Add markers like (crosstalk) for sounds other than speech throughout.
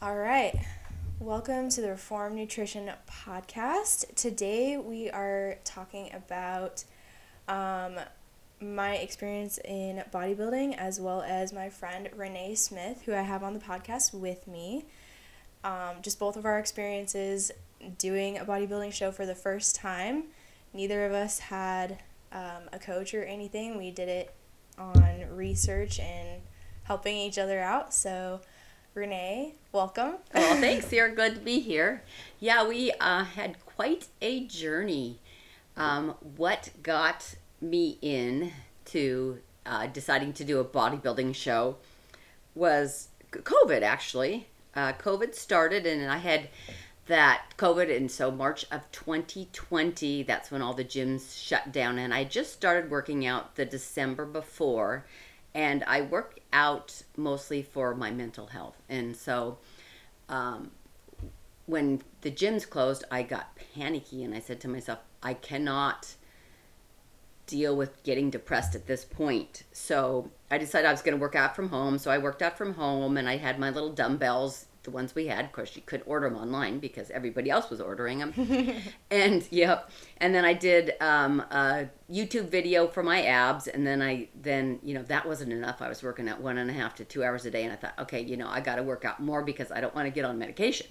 All right. Welcome to the Reform Nutrition Podcast. Today we are talking about um, my experience in bodybuilding as well as my friend Rene Smith, who I have on the podcast with me. Um, just both of our experiences doing a bodybuilding show for the first time. Neither of us had um, a coach or anything. We did it on research and helping each other out. So, Rene, welcome. well, thanks. You're good to be here. Yeah, we uh, had quite a journey. Um, what got me in to uh, deciding to do a bodybuilding show was COVID, actually. Uh, COVID started, and I had that COVID, and so March of 2020, that's when all the gyms shut down, and I just started working out the December before and I work out mostly for my mental health. And so, um, when the gyms closed, I got panicky, and I said to myself, I cannot deal with getting depressed at this point. So I decided I was going to work out from home. So I worked out from home, and I had my little dumbbells the ones we had. Of course, you couldn't order them online because everybody else was ordering them. (laughs) and yep. And then I did um, a YouTube video for my abs, and then I then you know that wasn't enough. I was working out one and a half to two hours a day, and I thought, okay, you know, I got to work out more because I don't want to get on medication.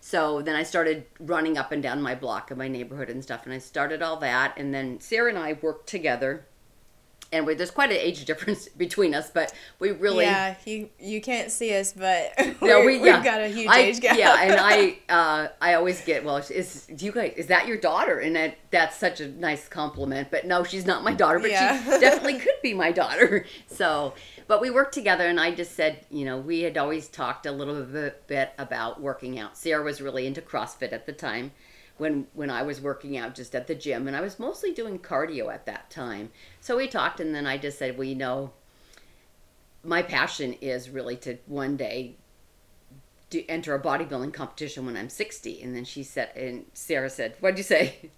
So then I started running up and down my block of my neighborhood and stuff, and I started all that. And then Sarah and I worked together and we, there's quite an age (laughs) difference between us, but we really yeah you you can't see us, but (laughs) yeah, we yeah. we've got a huge I, age gap. Yeah, and I (laughs) uh, I always get well, is do you guys is that your daughter? And that that's such a nice compliment, but no, she's not my daughter, but yeah. she definitely could be my daughter. So, but we worked together, and I just said, you know, we had always talked a little bit, bit about working out. Sarah was really into CrossFit at the time when when I was working out just at the gym, and I was mostly doing cardio at that time. So we talked, and then I just said, well, you know, my passion is really to one day to enter a bodybuilding competition when I'm 60. And then she said, and Sarah said, what'd you say?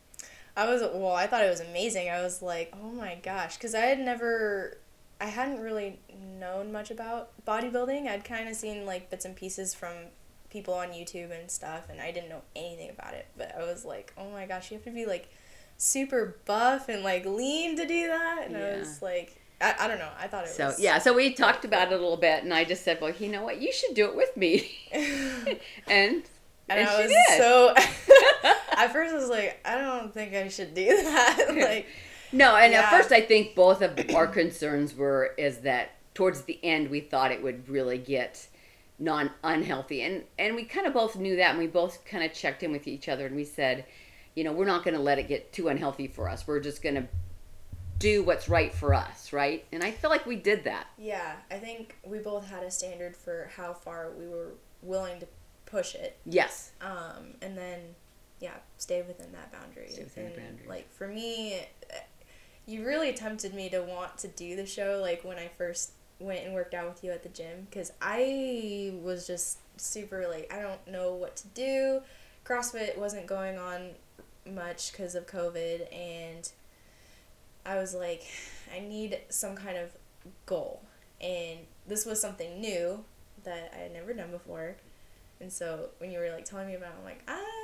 I was well. I thought it was amazing. I was like, oh my gosh, because I had never, I hadn't really known much about bodybuilding. I'd kind of seen like bits and pieces from people on YouTube and stuff, and I didn't know anything about it. But I was like, oh my gosh, you have to be like super buff and like lean to do that. And yeah. I was like, I, I don't know. I thought it so, was. So, yeah, so we talked about it a little bit, and I just said, well, you know what? You should do it with me. (laughs) (laughs) and. And, and I was did. so. (laughs) at first, I was like, I don't think I should do that. like, no, and yeah. at first, I think both of our concerns were is that towards the end, we thought it would really get non unhealthy. And and we kind of both knew that and we both kind of checked in with each other and we said you know we're not going to let it get too unhealthy for us. We're just going to do what's right for us right? And i feel like we did that. Yeah i think we both had a standard for how far we were willing to push it. Yes. Um and then yeah stay within that boundary. Stay within and, boundary. like for me you really tempted me to want to do the show like when i first went and worked out with you at the gym because I was just super like I don't know what to do. CrossFit wasn't going on much because of COVID, and I was like, I need some kind of goal, and this was something new that I had never done before. And so when you were like telling me about, it, I'm like, ah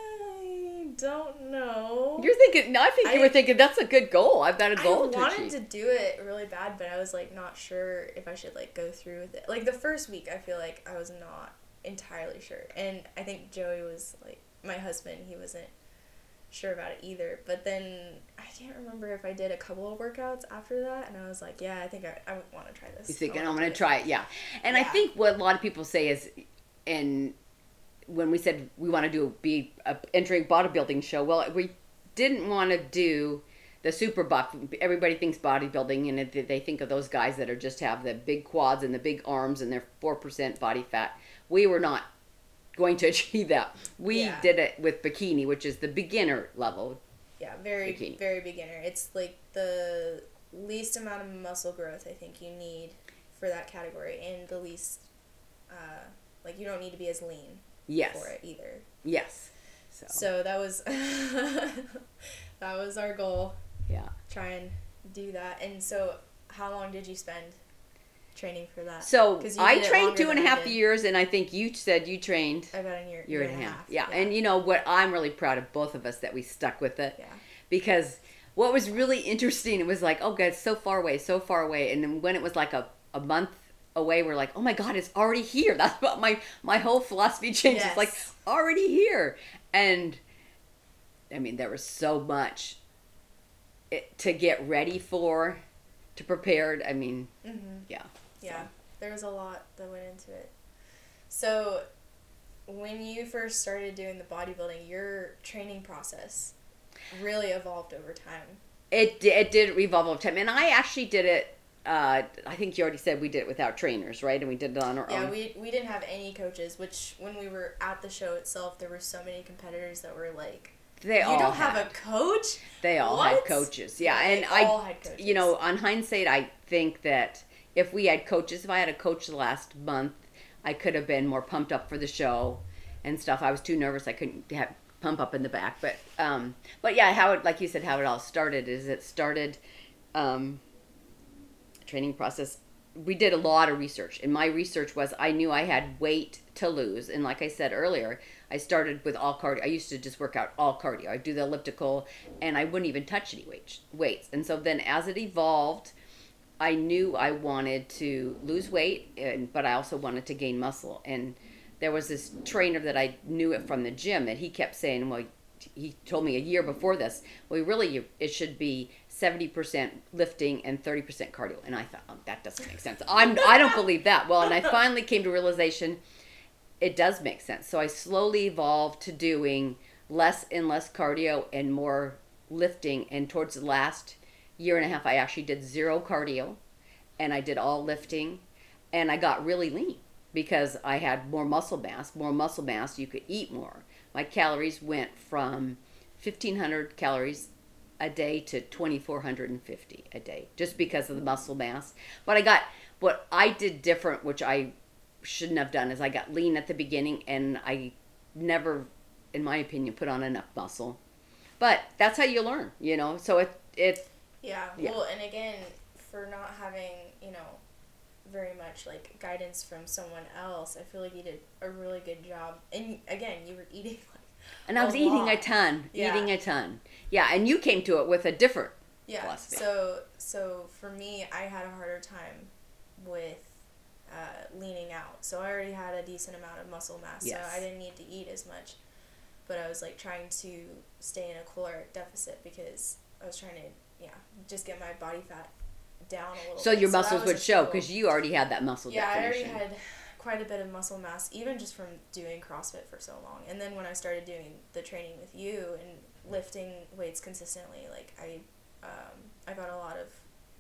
don't know. You're thinking. No, I think you I, were thinking that's a good goal. I've got a goal. I wanted to, to do it really bad, but I was like not sure if I should like go through with it. Like the first week, I feel like I was not entirely sure, and I think Joey was like my husband. He wasn't sure about it either. But then I can't remember if I did a couple of workouts after that, and I was like, yeah, I think I, I want to try this. You thinking I'm gonna try it? Yeah, and yeah. I think what a lot of people say is, and when we said we want to do be a entering bodybuilding show, well, we didn't want to do the super buff. Everybody thinks bodybuilding, and they think of those guys that are just have the big quads and the big arms and their four percent body fat. We were not going to (laughs) achieve that. We yeah. did it with bikini, which is the beginner level. Yeah, very bikini. very beginner. It's like the least amount of muscle growth I think you need for that category, and the least, uh, like you don't need to be as lean yes. for it either. Yes. So, so that was (laughs) that was our goal. Yeah. Try and do that. And so how long did you spend training for that? So I trained two and a half years, and I think you said you trained About a year, year and a half. Yeah. and you know what? I'm really proud of both of us that we stuck with it yeah. because what was really interesting, it was like, oh god, so far away, so far away, and then when it was like a, a month away, we're like, oh my god, it's already here. (laughs) That's what my my whole philosophy changed. It's like already here, and I mean there was so much it, to get ready for, to prepared. I mean, Mm-hmm. yeah. Yeah, there was a lot that went into it. So, when you first started doing the bodybuilding, your training process really evolved over time. It it did revolve over time, and I actually did it. Uh, I think you already said we did it without trainers, right? And we did it on our Yeah, own. Yeah, we we didn't have any coaches. Which when we were at the show itself, there were so many competitors that were like, they "You all don't had, have a coach." they all had coaches. Yeah, they and I, all had coaches. you know, on hindsight, I think that if we had coaches, if I had a coach the last month, I could have been more pumped up for the show and stuff. I was too nervous. I couldn't have pump up in the back, but um, but yeah, how it like you said, how it all started is it started. Um, training process we did a lot of research. And my research was i knew i had weight to lose. And like i said earlier i started with all cardio. I used to just work out all cardio. I'd do the elliptical and i wouldn't even touch any weight, weights. And so then as it evolved i knew i wanted to lose weight and, but i also wanted to gain muscle. And there was this trainer that i knew it from the gym that he kept saying well he told me a year before this well really you, it should be 70% lifting and 30% cardio. And i thought oh, that doesn't make sense. I'm i don't believe that. Well and i (laughs) finally came to realization it does make sense. So i slowly evolved to doing less and less cardio and more lifting. And towards the last year and a half i actually did zero cardio and i did all lifting. And i got really lean because i had more muscle mass more muscle mass you could eat more. My calories went from 1500 calories a day to 2450 a day just because of the muscle mass but i got what i did different which i shouldn't have done is i got lean at the beginning and i never in my opinion put on enough muscle but that's how you learn you know so it it Yeah. Yeah. Well, and again, for not having you know very much like guidance from someone else, I feel like you did a really good job. And again, you were eating (laughs) like and I was eating a ton Yeah. eating a ton yeah and you came to it with a different yeah. philosophy. So so for me, I had a harder time with uh, leaning out. So I already had a decent amount of muscle mass, Yes. so I didn't need to eat as much. But I was like trying to stay in a caloric deficit because I was trying to yeah just get my body fat down a little. so bit. your muscles would show because you already had that muscle Yeah, I already had quite a bit of muscle mass, even just from doing CrossFit for so long. And then when I started doing the training with you and lifting weights consistently, like I, um, I got a lot of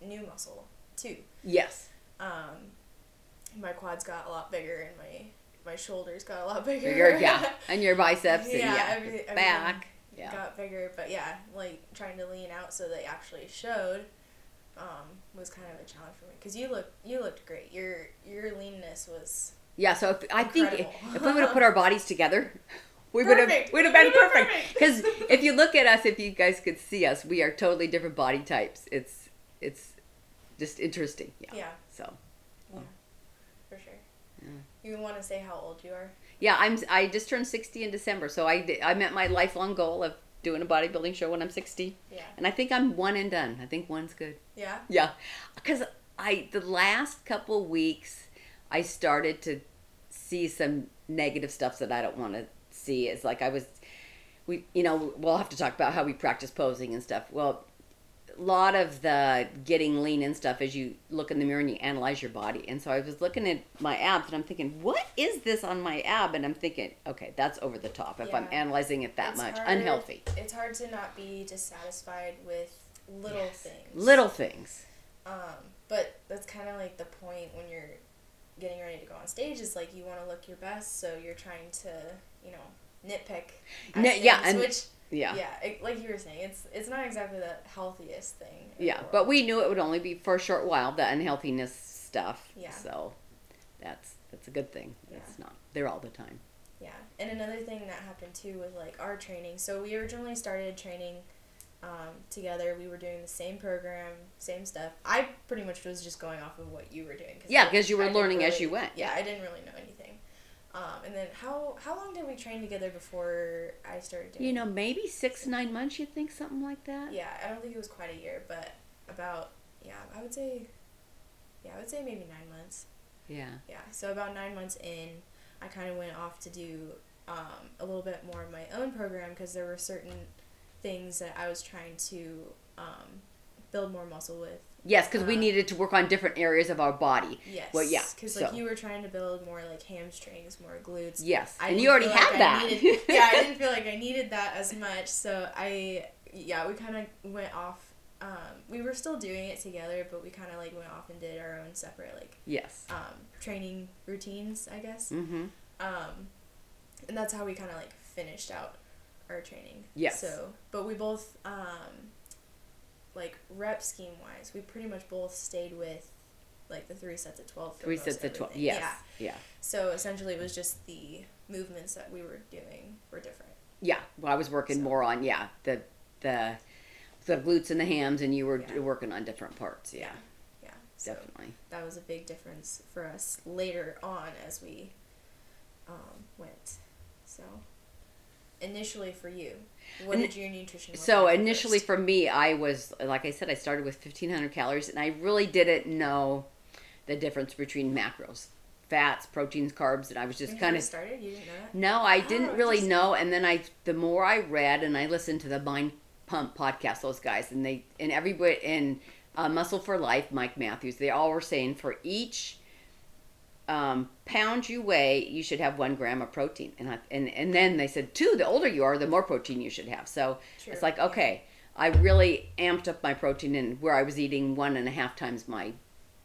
new muscle too. yes Um, my quads got a lot bigger, and my my shoulders got a lot bigger. Bigger, yeah (laughs) and your biceps and Yeah, yeah every- everything back yeah got bigger, but yeah, like trying to lean out so they actually showed. Um, was kind of a challenge for me because you look you looked great. Your your leanness was Yeah, so if, I think if, if we would have put our bodies together, (laughs) we would have would have been We would've been perfect. Because if you look at us, if you guys could see us, we are totally different body types. It's it's just interesting. Yeah. yeah, So for sure. Yeah. You want to say how old you are? yeah, I'm I just turned sixty in December, so I I met my lifelong goal of doing a bodybuilding show when I'm sixty, Yeah. and I think I'm one and done. I think one's good. Yeah. Yeah, because I the last couple weeks I started to see some negative stuff that I don't want to see. It's like I was, we you know we'll have to talk about how we practice posing and stuff. Well, lot of the getting lean and stuff as you look in the mirror and you analyze your body. And so I was looking at my abs and I'm thinking, what is this on my ab? And I'm thinking, okay, that's over the top if I'm analyzing it that It's much. hard- Unhealthy. It's hard to not be dissatisfied with little Yes. things. Little things. Um, but that's kind of like the point when you're getting ready to go on stage is like you want to look your best, so you're trying to, you know, nitpick. yeah, and- which Yeah. yeah, it, like you were saying, it's it's not exactly the healthiest thing. Yeah, but we knew it would only be for a short while, the unhealthiness stuff. Yeah. So that's that's a good thing. Yeah. It's not there all the time. Yeah, and another thing that happened too was like our training. So we originally started training um, together. We were doing the same program, same stuff. I pretty much was just going off of what you were doing. Cause yeah, because you were learning really, as you went. Yeah, I didn't really know anything. Um, and then how how long did we train together before I started doing? You know, maybe six nine months. You think something like that? Yeah, I don't think it was quite a year, but about yeah, I would say. Yeah, I would say maybe nine months. Yeah. Yeah, so about nine months in, I kind of went off to do um, a little bit more of my own program because there were certain things that I was trying to um, build more muscle with. Yes, because um, we needed to work on different areas of our body. Yes. Well, yeah. Because so. like you were trying to build more like hamstrings, more glutes. Yes, I and you already had like that. Needed, (laughs) yeah, I didn't feel like I needed that as much, so I yeah we kind of went off. Um, we were still doing it together, but we kind of like went off and did our own separate like yes um, training routines, I guess. Mm-hmm. Um, and that's how we kind of like finished out our training. Yes. So, but we both, um, like rep scheme wise, we pretty much both stayed with like the three sets of 12 three sets of 12 yes yeah. yeah so essentially it was just the movements that we were doing were different yeah well i was working so. more on yeah the the the glutes and the hams and you were yeah. working on different parts yeah yeah, yeah. definitely that was a big difference for us later on as we um, went so initially for you what did your nutrition so initially first? for me i was like i said i started with 1500 calories and i really didn't know the difference between macros fats proteins carbs and i was just kind of started you didn't know that no i oh, didn't really know and then i the more i read and i listened to the mind pump podcast those guys and they and everybody in uh, muscle for life mike matthews they all were saying for each um, pound you weigh, you should have one gram of protein. And, I, and, and then they said, two, the older you are, the more protein you should have. So True. it's like, okay, I really amped up my protein and where I was eating one and a half times my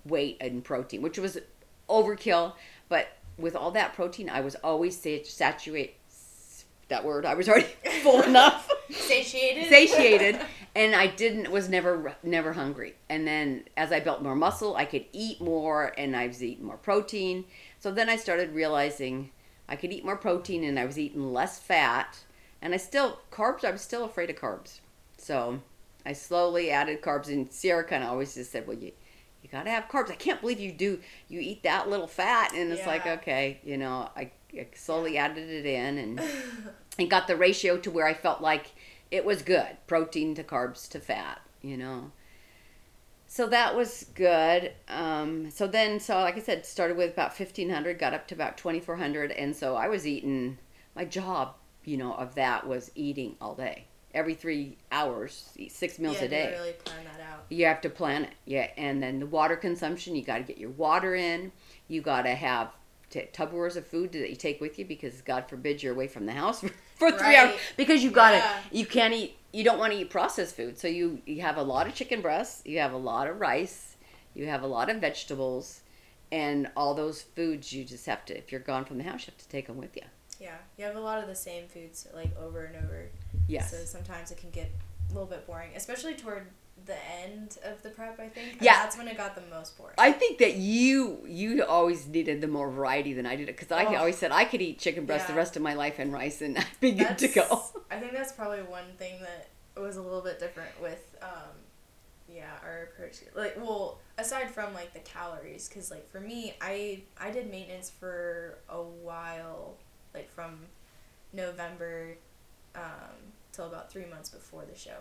weight in protein, which was overkill. But with all that protein, I was always saturate that word. I was already (laughs) full enough. Satiated. Satiated. (laughs) and I didn't was never never hungry. And then as I built more muscle, I could eat more, and I was eating more protein. So then I started realizing I could eat more protein, and I was eating less fat. And I still carbs. I was still afraid of carbs. So I slowly added carbs, and Sierra kind of always just said, "Well, you." You gotta have carbs. I can't believe you do. You eat that little fat, and it's yeah. like okay, you know. I, I slowly added it in, and (laughs) and got the ratio to where I felt like it was good protein to carbs to fat you know? So that was good. Um, so then so like i said started with about 1500 got up to about 2400 and so i was eating my job you know of that was eating all day. Every three hours six meals a day. You really plan that out. You have to plan it yeah and then the water consumption you got to get your water in you got to have t- Tupperwares of food that you take with you because God forbid you're away from the house for, (laughs) for three right. hours because you got yeah. you can't eat you don't want to eat processed food so you you have a lot of chicken breasts you have a lot of rice you have a lot of vegetables and all those foods you just have to if you're gone from the house you have to take them with you yeah you have a lot of the same foods like over and over yes so sometimes it can get a little bit boring especially toward the end of the prep, I think. Yeah, that's when it got the most boring. I think that you you always needed the more variety than I did because I oh. always said I could eat chicken breast yeah. the rest of my life and rice and (laughs) I'd be good that's, to go. I think that's probably one thing that was a little bit different with um, yeah our approach. Like, well, aside from like the calories, because like for me, I I did maintenance for a while, like from November um, till about three months before the show,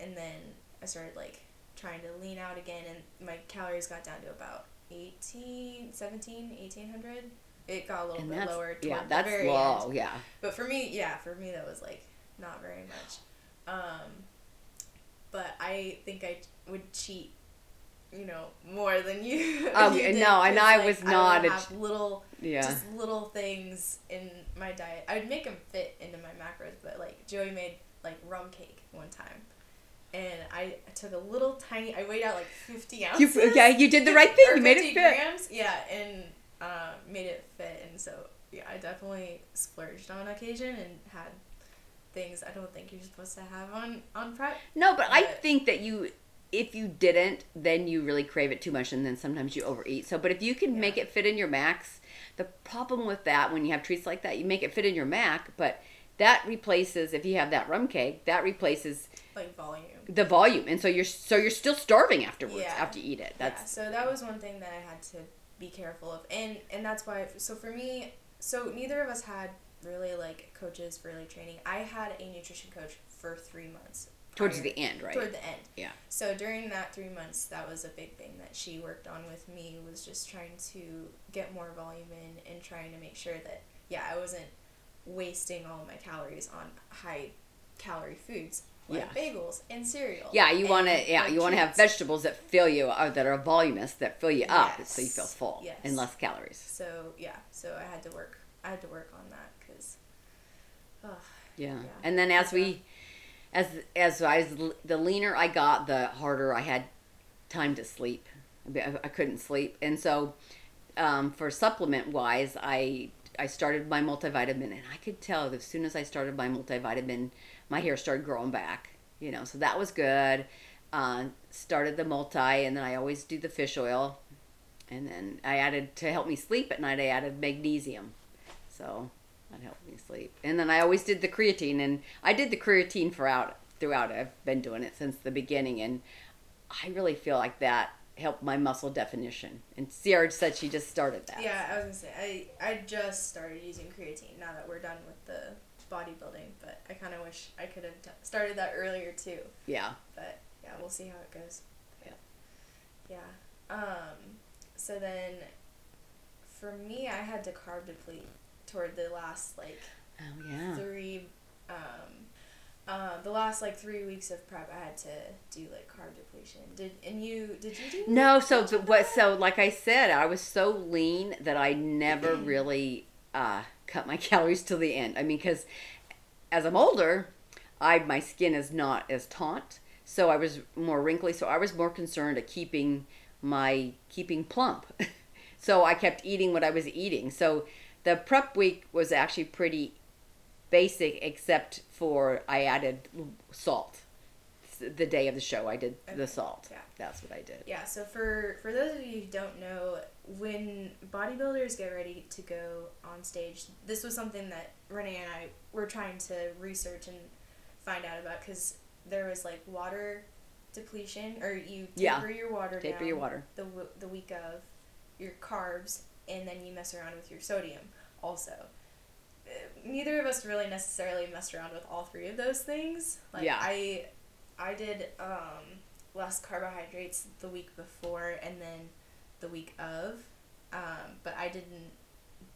and then I started like trying to lean out again and my calories got down to about 18, 17, 1800. It got a little and bit lower yeah, that's low, end. yeah. But for me, yeah, for me that was like not very much. Um, but I think I would cheat, you know, more than you. (laughs) Um, you no, and I like, was not. I would have little, yeah, just little things in my diet. I would make them fit into my macros, but like Joey made like rum cake one time and I took a little tiny. I weighed out like fifty ounces. You, yeah, you did the right thing. you made it fit. Grams, yeah, and uh, made it fit. And so yeah, I definitely splurged on occasion and had things I don't think you're supposed to have on on prep. No, but, but I think that you. If you didn't, then you really crave it too much, and then sometimes you overeat. So, but if you can yeah. make it fit in your max, the problem with that when you have treats like that, you make it fit in your mac, but that replaces if you have that rum cake, that replaces like volume. The volume, and so you're so you're still starving afterwards yeah. after you eat it. That's yeah. So that was one thing that I had to be careful of, and and that's why. So for me, so neither of us had really like coaches for really training. I had a nutrition coach for three months. Towards the end, right? Toward the end. Yeah. So during that three months, that was a big thing that she worked on with me was just trying to get more volume in and trying to make sure that yeah I wasn't wasting all my calories on high calorie foods like yeah. bagels and cereal. Yeah, you want to yeah, you want to have vegetables that fill you or that are voluminous that fill you up yes. so you feel full yes. and less calories. So, yeah, so I had to work I had to work on that cuz yeah. yeah. And then as we as as I was, the leaner I got, the harder I had time to sleep. I, I couldn't sleep. And so um, for supplement wise, I I started my multivitamin, and I could tell as soon as I started my multivitamin, my hair started growing back. You know, so that was good. Uh, started the multi, and then I always do the fish oil, and then I added to help me sleep at night. I added magnesium, so that helped me sleep. And then I always did the creatine, and I did the creatine throughout. Throughout, I've been doing it since the beginning, and I really feel like that help my muscle definition. And Sierra said she just started that. Yeah, I was gonna say I I just started using creatine now that we're done with the bodybuilding, but I kind of wish I could have t- started that earlier too. Yeah. But yeah, we'll see how it goes. Yeah. Yeah. Um. So then, for me, I had to carb deplete toward the last like. Oh yeah. Three. Um, uh, the last like three weeks of prep, I had to do like carb depletion. Did and you did you do? No, so what? So like I said, I was so lean that I never (clears throat) really uh, cut my (laughs) calories till the end. I mean, because as I'm older, I my skin is not as taut, so I was more wrinkly. So I was more concerned at keeping my keeping plump. (laughs) so I kept eating what I was eating. So the prep week was actually pretty basic except for I added salt. The day of the show, I did okay. the salt. Yeah, that's what I did. Yeah. So for for those of you who don't know, when bodybuilders get ready to go on stage, this was something that Rene and I were trying to research and find out about because there was like water depletion, or you taper yeah. your water taper down your water the the week of your carbs, and then you mess around with your sodium also neither of us really necessarily messed around with all three of those things. Like yeah. I I did um, less carbohydrates the week before and then the week of. Um, but I didn't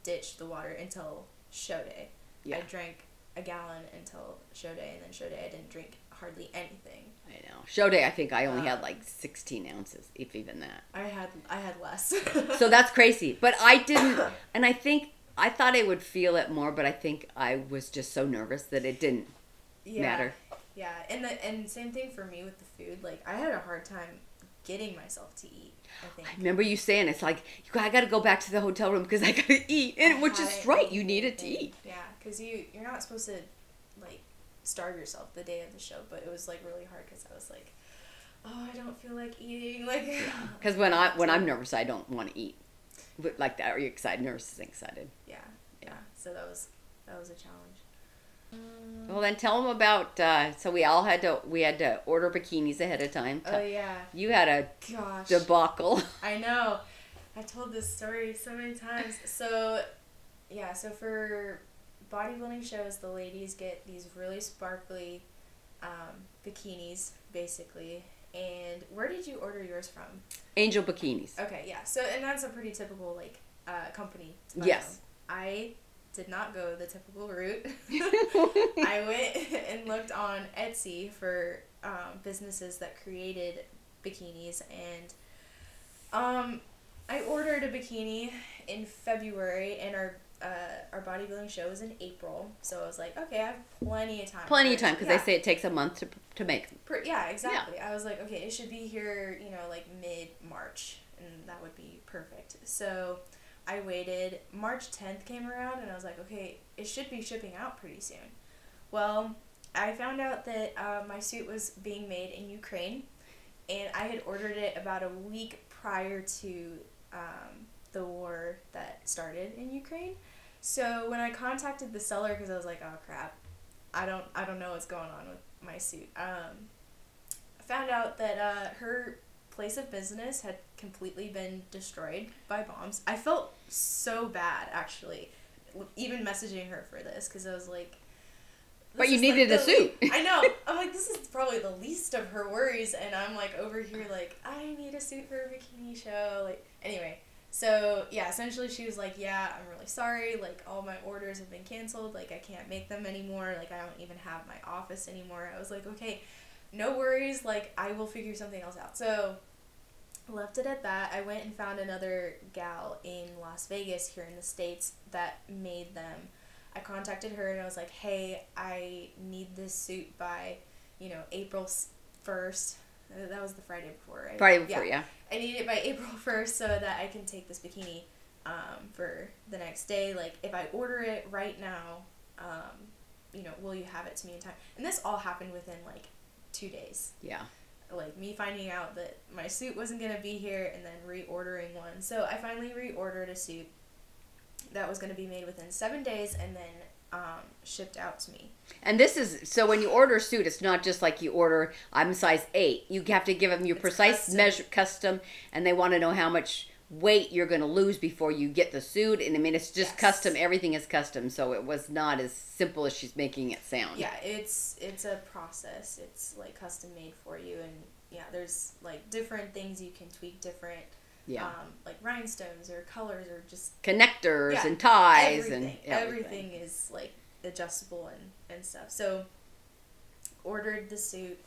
ditch the water until show day. Yeah. I drank a gallon until show day and then show day I didn't drink hardly anything. I know. Show day I think I only um, had like 16 ounces if even that. I had I had less. so that's crazy. But I didn't (laughs) and I think I thought I would feel it more, but I think I was just so nervous that it didn't yeah. matter. Yeah, and the and same thing for me with the food. Like I had a hard time getting myself to eat. I think. I remember you saying it's like I got to go back to the hotel room because I got to (laughs) eat, and which is right. You needed to eat. Yeah, because you you're not supposed to like starve yourself the day of the show, but it was like really hard because I was like, oh, I don't feel like eating. (laughs) Like because when I when I'm nervous, I don't want to eat like that. Are you excited? Nervous and excited. Yeah, yeah. So that was that was a challenge. Um, well, then tell them about. Uh, so we all had to we had to order bikinis ahead of time. Oh yeah. You had a gosh debacle. (laughs) I know. I told this story so many times. So, yeah. So for bodybuilding shows, the ladies get these really sparkly um, bikinis, basically, and where did you order yours from? Angel Bikinis. Okay, yeah. So and that's a pretty typical like uh, company. yes. I did not go the typical route. (laughs) I went (laughs) and looked on Etsy for um, businesses that created bikinis, and um, I ordered a bikini in February, and our uh, our bodybuilding show is in April, so I was like, okay, I have plenty of time. Plenty of time because yeah. they say it takes a month to to make. Per, yeah, exactly. Yeah. I was like, okay, it should be here, you know, like mid March, and that would be perfect. So I waited. March tenth came around, and I was like, okay, it should be shipping out pretty soon. Well, I found out that uh, my suit was being made in Ukraine, and I had ordered it about a week prior to. Um, the war that started in Ukraine. So when I contacted the seller, because I was like, oh crap, I don't I don't know what's going on with my suit. Um, I found out that uh, her place of business had completely been destroyed by bombs. I felt so bad actually, even messaging her for this because I was like. But you needed like a suit. I know. I'm like, this is probably the least of her worries, and I'm like over here like, I need a suit for a bikini show. Like, anyway, so yeah, essentially she was like, yeah, I'm really sorry. Like all my orders have been canceled. Like I can't make them anymore. Like I don't even have my office anymore. I was like, okay, no worries. Like I will figure something else out. So left it at that. I went and found another gal in Las Vegas here in the States that made them. I contacted her and I was like, hey, I need this suit by, you know, April 1st. That was the Friday before, right? Friday before, yeah. yeah. I need it by (laughs) April 1st so that I can take this bikini um, for the next day. Like, if I order it right now, um, you know, will you have it to me in time? And this all happened within like two days. Yeah like me finding out that my suit wasn't going to be here and then reordering one. So I finally reordered a suit that was going to be made within seven days and then um, shipped out to me. And this is so when you order a suit, it's not just like you order. I'm size eight. You have to give them your it's precise custom. measure, custom, and they want to know how much weight you're going to lose before you get the suit. And I mean, it's just yes. custom. Everything is custom, so it was not as simple as she's making it sound. Yeah, it's it's a process. It's like custom made for you, and yeah, there's like different things you can tweak, different. Yeah. Um, like rhinestones or colors or just connectors yeah, and ties everything. and everything. everything is like adjustable and, and stuff. So ordered the suit.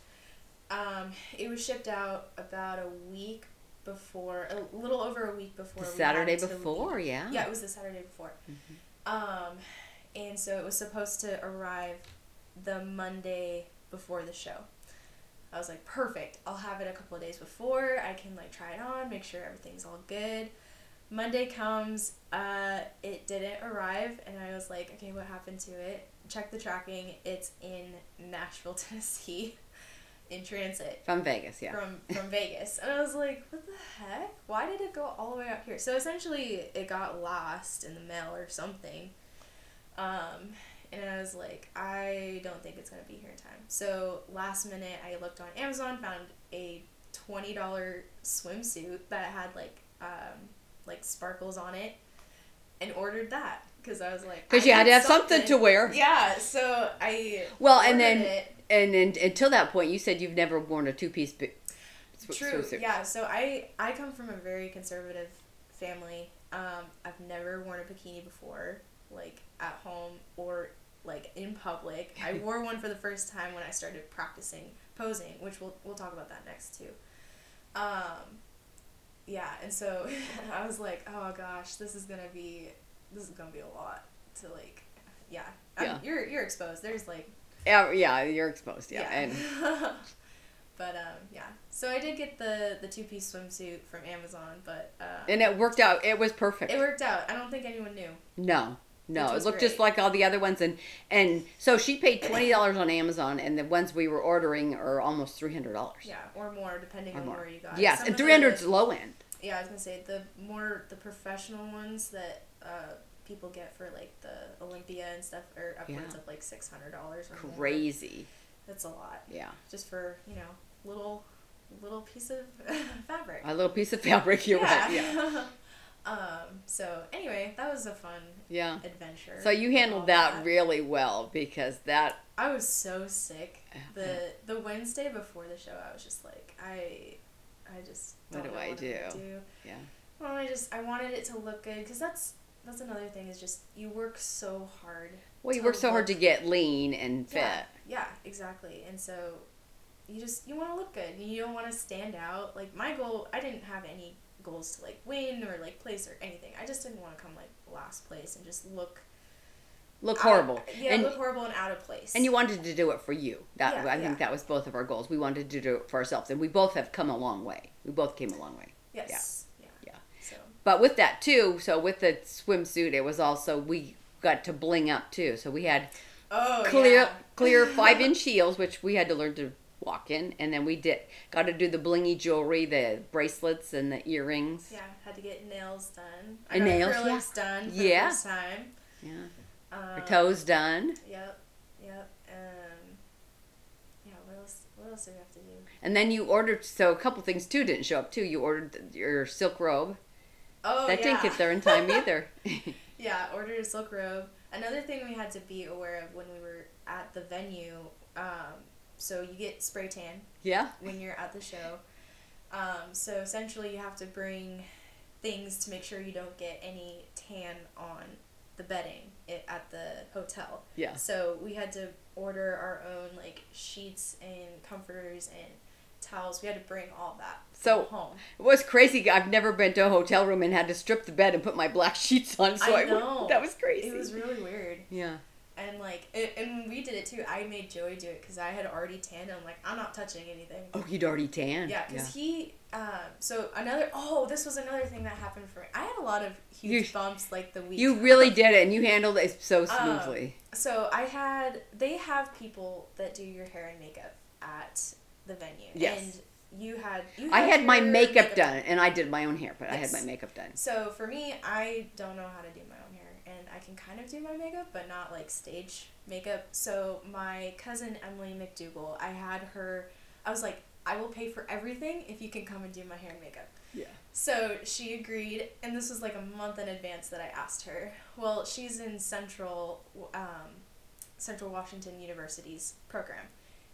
Um, it was shipped out about a week before, a little over a week before. The Saturday before, yeah. Yeah, it was the Saturday before. Mm-hmm. Um, and so it was supposed to arrive the Monday before the show. I was like, perfect. I'll have it a couple of days before. I can like try it on, make sure everything's all good. Monday comes, uh, it didn't arrive, and I was like, okay, what happened to it? Check the tracking. It's in Nashville, (laughs) Tennessee in transit from Vegas, yeah. From from Vegas, and I was like, "What the heck? Why did it go all the way out here?" So essentially, it got lost in the mail or something. Um, and I was like, I don't think it's gonna be here in time. So last minute, I looked on Amazon, found a twenty dollar swimsuit that had like um, like sparkles on it, and ordered that because I was like, because you had to have something. something. to wear. Yeah, so I well, and then it and, and until that point, you said you've never worn a two piece. Bi- True. Yeah. So I I come from a very conservative family. Um, I've never worn a bikini before, like at home or in public. I (laughs) wore one for the first time when I started practicing posing, which we'll we'll talk about that next too. Um, yeah, and so (laughs) I was like, oh gosh, this is gonna be this is gonna be a lot to like, yeah. yeah. you're you're exposed. There's like yeah, yeah, you're exposed. Yeah, yeah. and (laughs) but um, yeah. So I did get the the two piece swimsuit from Amazon, but um, and it worked out. It was perfect. It worked out. I don't think anyone knew. No. No, it looked great. just like all the other ones, and and so she paid twenty dollars on Amazon, and the ones we were ordering are almost three hundred dollars. Yeah, or more depending or on more. where you got. Yes, Some and three hundred is low end. Yeah, I was gonna say the more the professional ones that uh, people get for like the Olympia and stuff are upwards yeah. of like six hundred dollars. Crazy. More. That's a lot. Yeah. Just for you know little little piece of (laughs) fabric. A little piece of fabric. You're yeah. right. Yeah. (laughs) um. So anyway, that was a fun. Yeah. Adventure. So you handled that, that, really well because that. I was so sick. The the Wednesday before the show, I was just like I, I just. what do I what do? do? Yeah. Well, I just I wanted it to look good because that's that's another thing is just you work so hard. Well, you work so look, hard to get lean and fit. Yeah, yeah, exactly. And so you just you want to look good. You don't want to stand out. Like my goal, I didn't have any goals to like win or like place or anything. I just didn't want to come like last place and just look look horrible. Of, yeah, and, look horrible and out of place. And you wanted to do it for you. That yeah, I yeah. think that was both of our goals. We wanted to do it for ourselves, and we both have come a long way. We both came a long way. Yes. Yeah. Yeah. yeah. So. But with that too, so with the swimsuit, it was also we got to bling up too. So we had oh, clear clear (laughs) five inch heels, which we had to learn to walk in, and then we did got to do the blingy jewelry, the bracelets and the earrings. Yeah, had to get nails done. I and nails, yeah. done. yeah. time. Yeah. Um, Her toes done. Yep, yep, and else do we have to do? And then you ordered. So a couple things too didn't show up too. You ordered your silk robe. Oh, that yeah. didn't get there in time (laughs) either. yeah, ordered a silk robe. Another thing we had to be aware of when we were at the venue. Um, so you get spray tan. Yeah. When you're at the show. Um, so essentially, you have to bring things to make sure you don't get any tan on the bedding at the hotel. Yeah. So we had to order our own like sheets and comforters and towels. We had to bring all that so home. It was crazy. I've never been to a hotel room and had to strip the bed and put my black (laughs) sheets on. So I I, know (laughs) that was crazy. It was really weird. Yeah. And like, it, and we did it too. I made Joey do it because I had already tanned. I'm like, I'm not touching anything. Oh, he'd already tanned. Yeah, because yeah. he. Um, so another. Oh, this was another thing that happened for me. I had a lot of huge you, bumps like the week. You really did it, and you handled it so smoothly. Um, so I had. They have people that do your hair and makeup at the venue. Yes. And you had. You had I had my makeup, makeup done, and I did my own hair, but yes. I had my makeup done. So for me, I don't know how to do my and I can kind of do my makeup, but not like stage makeup. So my cousin Emily McDougal, I had her. I was like, I will pay for everything if you can come and do my hair and makeup. Yeah. So she agreed, and this was like a month in advance that I asked her. Well, she's in Central, um, Central Washington University's program,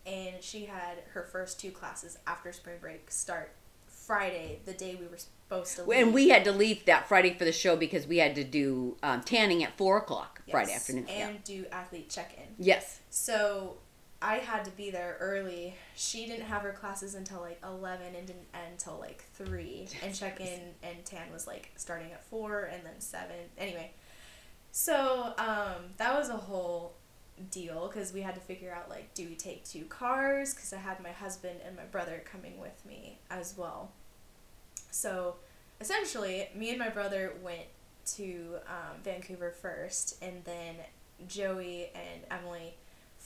and she had her first two classes after spring break start Friday, the day we were supposed to leave. And we had to leave that Friday for the show because we had to do um, tanning at four o'clock yes, Friday afternoon. And yeah. do athlete check in. Yes. So I had to be there early. She didn't have her classes until like 11 and didn't end until like 3. And check in and tan was like starting at 4 and then 7. Anyway, so um, that was a whole deal because we had to figure out like, do we take two cars? Because I had my husband and my brother coming with me as well. So essentially, me and my brother went to um, Vancouver first, and then Joey and Emily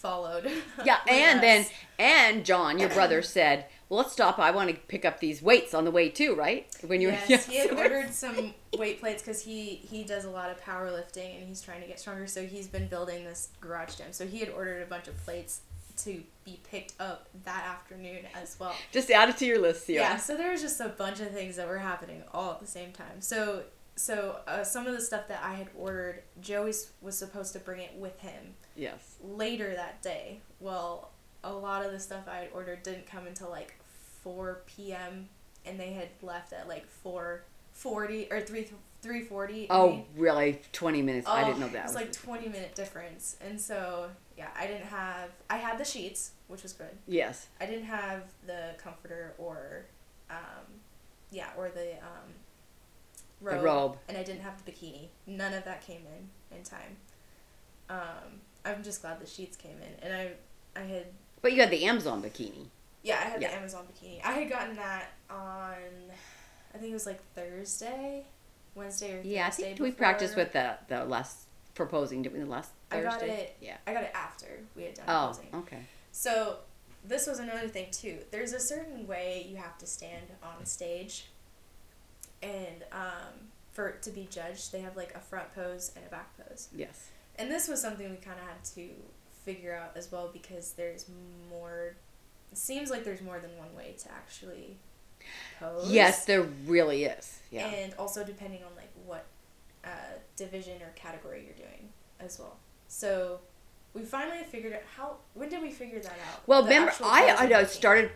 followed. (laughs) Yeah, and us. then and John, your brother, said, "Well, let's stop. I want to pick up these weights on the way too, right?" When you yes, yes. (laughs) he had ordered some weight plates because he he does a lot of powerlifting and he's trying to get stronger. So he's been building this garage gym. So he had ordered a bunch of plates to be picked up that afternoon as well. Just add it to your list, Sierra. Yeah, so there was just a bunch of things that were happening all at the same time. So so uh, some of the stuff that I had ordered, Joey was supposed to bring it with him. Yes. Later that day. Well, a lot of the stuff I had ordered didn't come until like 4 p.m. and they had left at like 4:40 or 3 3:40. Oh, really? 20 minutes. Oh, I didn't know that. It was, was like 20 minute difference. And so, yeah, I didn't have I had the sheets, which was good. Yes. I didn't have the comforter or um yeah, or the um robe, the robe. and I didn't have the bikini. None of that came in in time. Um, I'm just glad the sheets came in, and I I had. But you had the Amazon bikini. Yeah, I had yeah. the Amazon bikini. I had gotten that on, I think it was like Thursday, Wednesday or yeah. Thursday I think we practiced with the the last proposing. Did we the last Thursday? I got it. Yeah. I got it after we had done oh, proposing. okay. So this was another thing too. There's a certain way you have to stand on stage and um, for to be judged, they have like a front pose and a back pose. Yes. And this was something we kind of had to figure out as well because there's more. It seems like there's more than one way to actually pose. Yes, there really is. Yeah. And also depending on like what uh, division or category you're doing as well. So we finally figured out how. When did we figure that out? Well, remember, I I started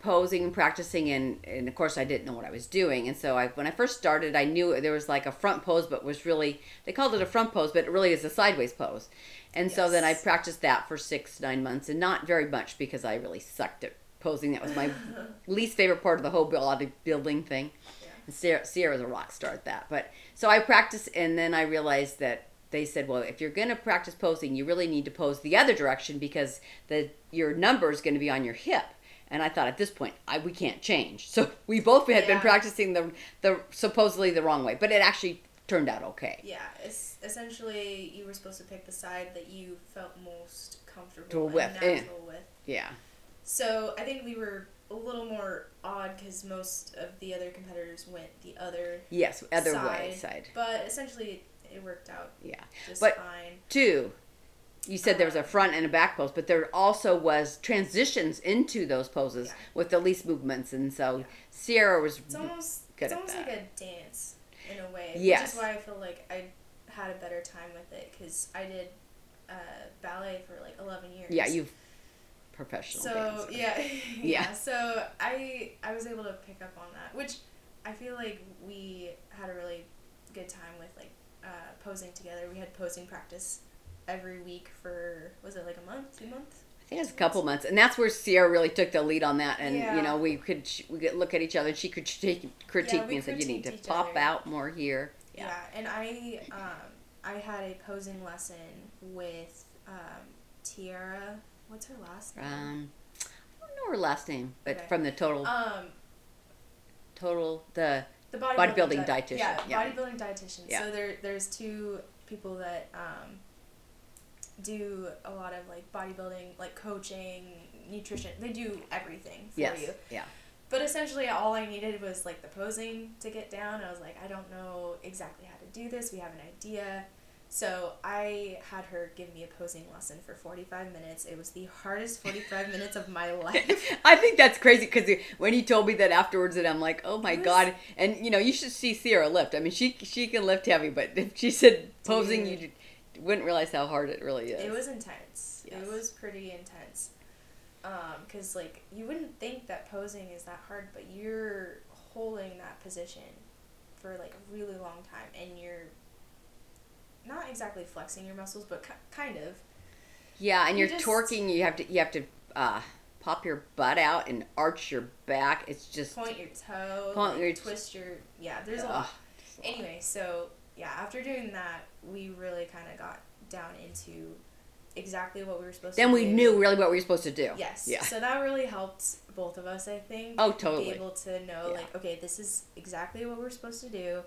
posing and practicing, and and of course I didn't know what I was doing, and so I when I first started, I knew there was like a front pose, but was really they called it a front pose, but it really is a sideways pose, and yes. so then I practiced that for six nine months, and not very much because I really sucked at posing. That was my (laughs) least favorite part of the whole bodybuilding thing. Yeah. And Sierra, Sierra's a rock star at that, but so I practiced, and then I realized that they said, well, if you're going to practice posing, you really need to pose the other direction because the your number is going to be on your hip. And I thought at this point, I, we can't change. (laughs) So we both had yeah. been practicing the the supposedly the wrong way, but it actually turned out okay. Yeah, it's essentially you were supposed to pick the side that you felt most comfortable with, and natural with. Yeah. So I think we were a little more odd because most of the other competitors went the other yes other side, way side. But essentially, it worked out. Yeah, just but fine. Two, you said there was a front and a back pose, but there also was transitions into those poses Yeah. with the least movements, and so Yeah. Sierra was It's almost it's almost that. like a dance in a way. Yes. Which is why I feel like I had a better time with it because I did uh, ballet for like eleven years. yeah, you've professional. So dancer. (laughs) yeah, yeah, Yeah. So I I was able to pick up on that, which I feel like we had a really good time with like uh, posing together. We had posing practice every week for was it like a month, two months? I think it was a couple months, and that's where Sierra really took the lead on that. And Yeah. you know, we could we could look at each other. and She could critique, critique we me and said, "You need to pop other. out more here." Yeah, and I um, I had a posing lesson with um, Tiara. What's her last name? Um, I don't know her last name, but Okay. from the total Um, total the the bodybuilding, Bodybuilding di- dietitian, Yeah, yeah. bodybuilding dietitian. Yeah. So there, there's two people that um, do a lot of like bodybuilding, like coaching, nutrition. They do everything for yes, you. yeah, But essentially, all I needed was like the posing to get down. I was like, I don't know exactly how to do this. We have an idea. So I had her give me a posing lesson for 45 minutes. It was the hardest 45 minutes of my (laughs) life. I think that's crazy because when he told me that afterwards, and I'm like, "Oh my was- god!" And you know, you should see Sierra lift. I mean, she she can lift heavy, but if she said posing, Dude. you wouldn't realize how hard it really is. It was intense. Yes. It was pretty intense. Um, cause like you wouldn't think that posing is that hard, but you're holding that position for like a really long time, and you're not exactly flexing your muscles, but ki- kind of. Yeah, and You you're just- torquing. You have to you have to uh, pop your butt out and arch your back. It's just Point your toe, Point your- twist your yeah. There's a lot. it's a lot. Anyway, so yeah, after doing that, we really kind of got down into exactly what we were supposed Then to Then we do. knew really what we were supposed to do. Yes. Yeah. So that really helped both of us, I think. Oh, totally. Be able to know, Yeah. like, okay, this is exactly what we're supposed to do,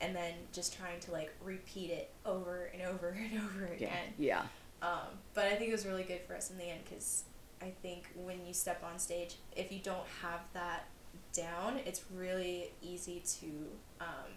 and then just trying to like repeat it over and over and (laughs) over again. Yeah. Um, but I think it was really good for us in the end because I think when you step on stage, if you don't have that down, it's really easy to um,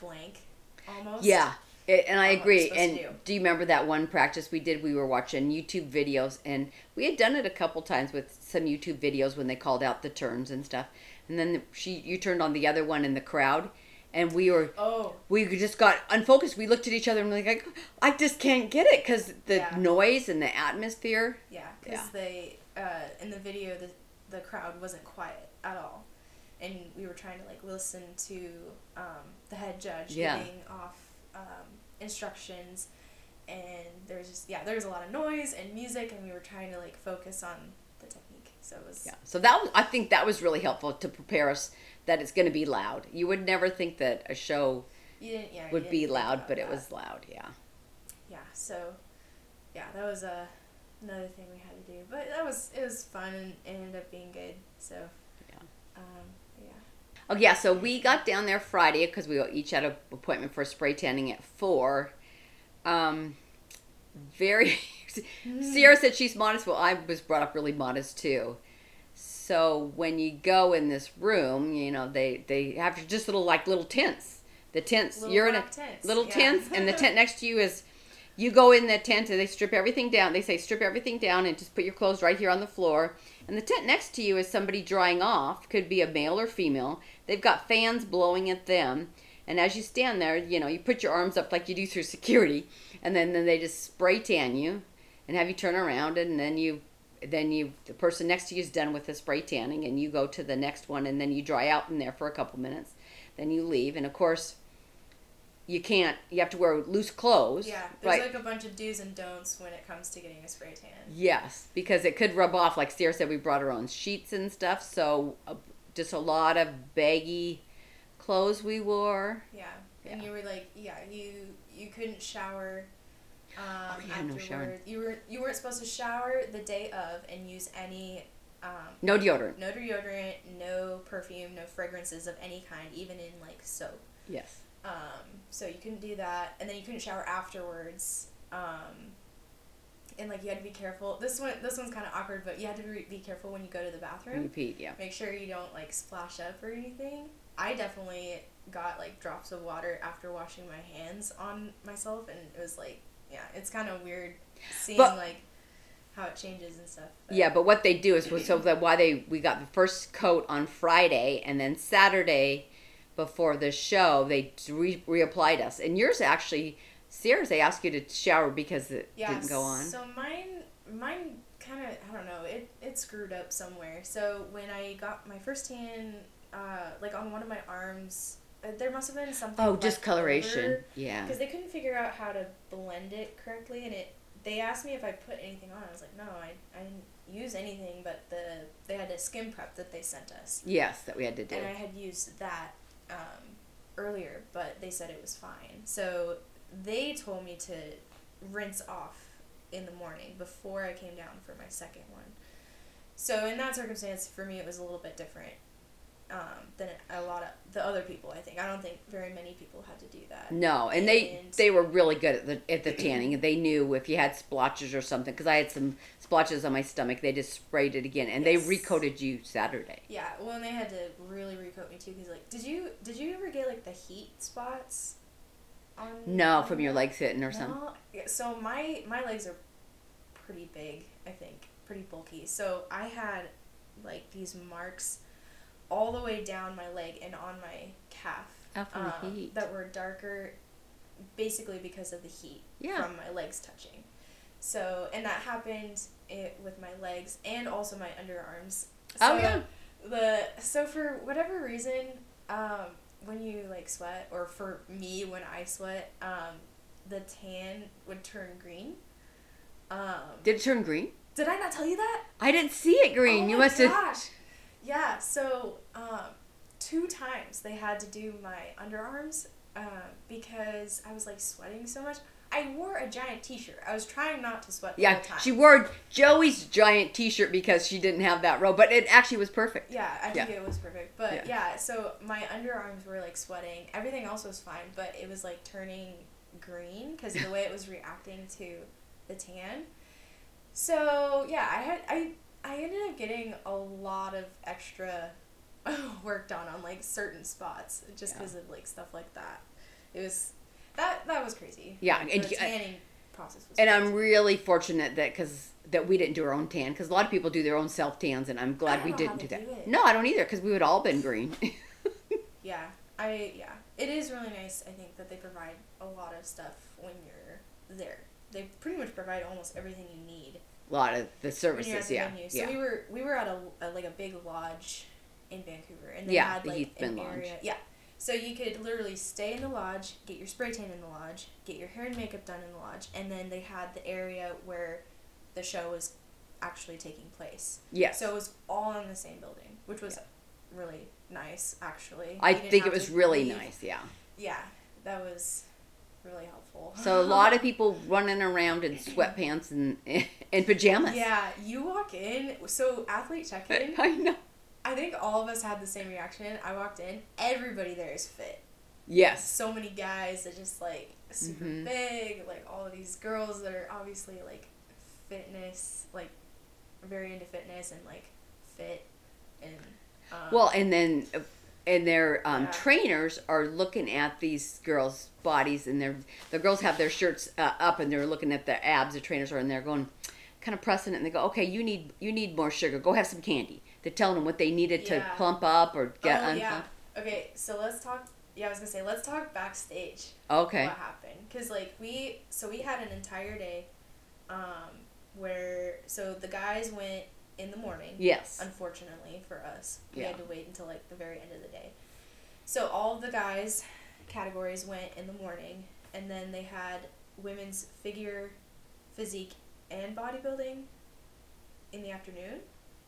blank almost. Yeah. It, and I on agree. And do. do you remember that one practice we did? We were watching YouTube videos, and we had done it a couple times with some YouTube videos when they called out the turns and stuff. And then she, you turned on the other one in the crowd, and we were, Oh, we just got unfocused. We looked at each other and we're like, I just can't get it because the Yeah. noise and the atmosphere. Yeah, because Yeah. they uh, in the video the the crowd wasn't quiet at all, and we were trying to like listen to um, the head judge Yeah. giving off um, instructions, and there was just yeah there was a lot of noise and music, and we were trying to like focus on the technique. So it was Yeah. So that was, I think that was really helpful to prepare us that it's going to be loud. You would never think that a show yeah would be loud, but it was loud. Yeah. yeah so yeah that was uh, another thing we had to do, but that was it was fun and it ended up being good. So Yeah. um, yeah. Oh yeah, so we got down there Friday because we each had an appointment for spray tanning at four. Um, very. (laughs) Sierra said she's modest. Well, I was brought up really modest too. So when you go in this room, you know they they have just little like little tents. The tents Little you're in a tents, little yeah. tents, and the tent (laughs) next to you is. You go in the tent and they strip everything down. They say strip everything down and just put your clothes right here on the floor. And the tent next to you is somebody drying off. Could be a male or female. They've got fans blowing at them. And as you stand there, you know, you put your arms up like you do through security, and then, then they just spray tan you and have you turn around and then you then you the person next to you is done with the spray tanning and you go to the next one and then you dry out in there for a couple minutes. Then you leave and of course you can't you have to wear loose clothes. Yeah, there's right. like a bunch of do's and don'ts when it comes to getting a spray tan. Yes, because it could rub off. Like Sierra said, we brought our own sheets and stuff, so uh, just a lot of baggy clothes we wore. Yeah, and Yeah. you were like, yeah, you you couldn't shower. Um, Oh, yeah, no shower. You were you weren't supposed to shower the day of and use any um, No deodorant. no deodorant, no perfume, no fragrances of any kind, even in like soap. Yes. Um, so you couldn't do that, and then you couldn't shower afterwards. Um, and like you had to be careful. This one, this one's kind of awkward, but you had to be, be careful when you go to the bathroom. Repeat. Yeah. Make sure you don't like splash up or anything. I definitely got like drops of water after washing my hands on myself, and it was like yeah, it's kind of weird seeing but, like how it changes and stuff. But. Yeah, but what they do is so that why they we got the first coat on Friday and then Saturday before the show they re- reapplied us and yours actually Sierra's they asked you to shower because it yeah, didn't go on. So mine mine kind of I don't know it it screwed up somewhere. So when I got my first tan, uh, like on one of my arms, there must have been something. Oh, discoloration. Yeah. Because they couldn't figure out how to blend it correctly, and it. They asked me if I put anything on. I was like, no, I, I didn't use anything, but the they had a skin prep that they sent us. Yes, that we had to do. And I had used that um, earlier, but they said it was fine. So they told me to rinse off in the morning before I came down for my second one. So in that circumstance, for me, it was a little bit different um, than a lot of the other people. I think I don't think very many people had to do that. No, and, and they they were really good at the at the tanning. They knew if you had splotches or something because I had some splotches on my stomach. They just sprayed it again, and yes. they recoated you Saturday. Yeah, well, and they had to really recoat me too because like, did you did you ever get like the heat spots? On, no, on from your legs hitting or no? something. Yeah, so my my legs are pretty big. I think pretty bulky. So I had like these marks all the way down my leg and on my calf. From um, the heat. That were darker, basically because of the heat yeah. from my legs touching. So, and that happened it, with my legs and also my underarms. Oh, so oh yeah. The so for whatever reason, um, when you like sweat, or for me when I sweat, um, the tan would turn green. Um, Did it turn green? Did I not tell you that? I didn't see it green. Oh you must gosh. have. Yeah, so um, two times they had to do my underarms uh, because I was like sweating so much. I wore a giant T-shirt. I was trying not to sweat. yeah, she wore Joey's giant T-shirt because she didn't have that row, but it actually was perfect. Yeah, I think yeah. it was perfect. But yeah. yeah, so my underarms were like sweating. Everything else was fine, but it was like turning green because the way it was reacting to the tan. So yeah, I had I I ended up getting a lot of extra (laughs) work done on like certain spots just because yeah. of like stuff like that. It was that that was crazy. Yeah, and the tanning process was. And crazy. I'm really fortunate that because that we didn't do our own tan because a lot of people do their own self tans, and I'm glad we didn't do that. Do no, I don't either because we would all been green. (laughs) yeah, I yeah, it is really nice. I think that they provide a lot of stuff when you're there. They pretty much provide almost everything you need lot of the services. yeah, venue. So yeah. we were we were at a, a, like a big lodge in Vancouver, and they yeah, had the like an area. Yeah, so you could literally stay in the lodge, get your spray tan in the lodge, get your hair and makeup done in the lodge, and then they had the area where the show was actually taking place. Yes. So it was all in the same building, which was yeah. really nice, actually. I think it was really leave. nice. Yeah. Yeah, that was really helpful. So a lot of people running around in sweatpants and (laughs) in pajamas. Yeah, you walk in. So athlete check in. (laughs) I know. I think all of us had the same reaction. I walked in. Everybody there is fit. Yes. So many guys that just like super mm-hmm. big. Like all of these girls that are obviously like fitness, like very into fitness and like fit and. Um, well, and then and their um, yeah. trainers are looking at these girls' bodies, and their the girls have their shirts uh, up, and they're looking at their abs. The trainers are, and they're going, kind of pressing it, and they go, "Okay, you need you need more sugar. Go have some candy." They're telling them what they needed yeah. to plump up or get oh, Yeah. Okay, so let's talk. Yeah, I was gonna say let's talk backstage. Okay. What happened? Because like we, so we had an entire day, um, where so the guys went in the morning. Yes. Unfortunately for us, we yeah. had to wait until like the very end of the day. So all the guys categories went in the morning, and then they had women's figure, physique, and bodybuilding in the afternoon.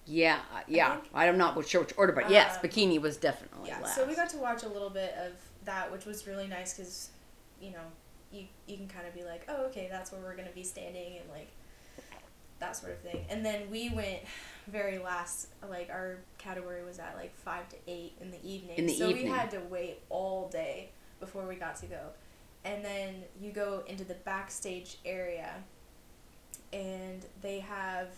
Yeah, uh, yeah. I am not sure which order, but yes, um, bikini was definitely yeah. Last. So we got to watch a little bit of that, which was really nice because, you know, you you can kind of be like, oh, okay, that's where we're gonna be standing, and like that sort of thing. And then we went very last, like our category was at like five to eight in the evening. In the so evening. we had to wait all day before we got to go. And then you go into the backstage area, and they have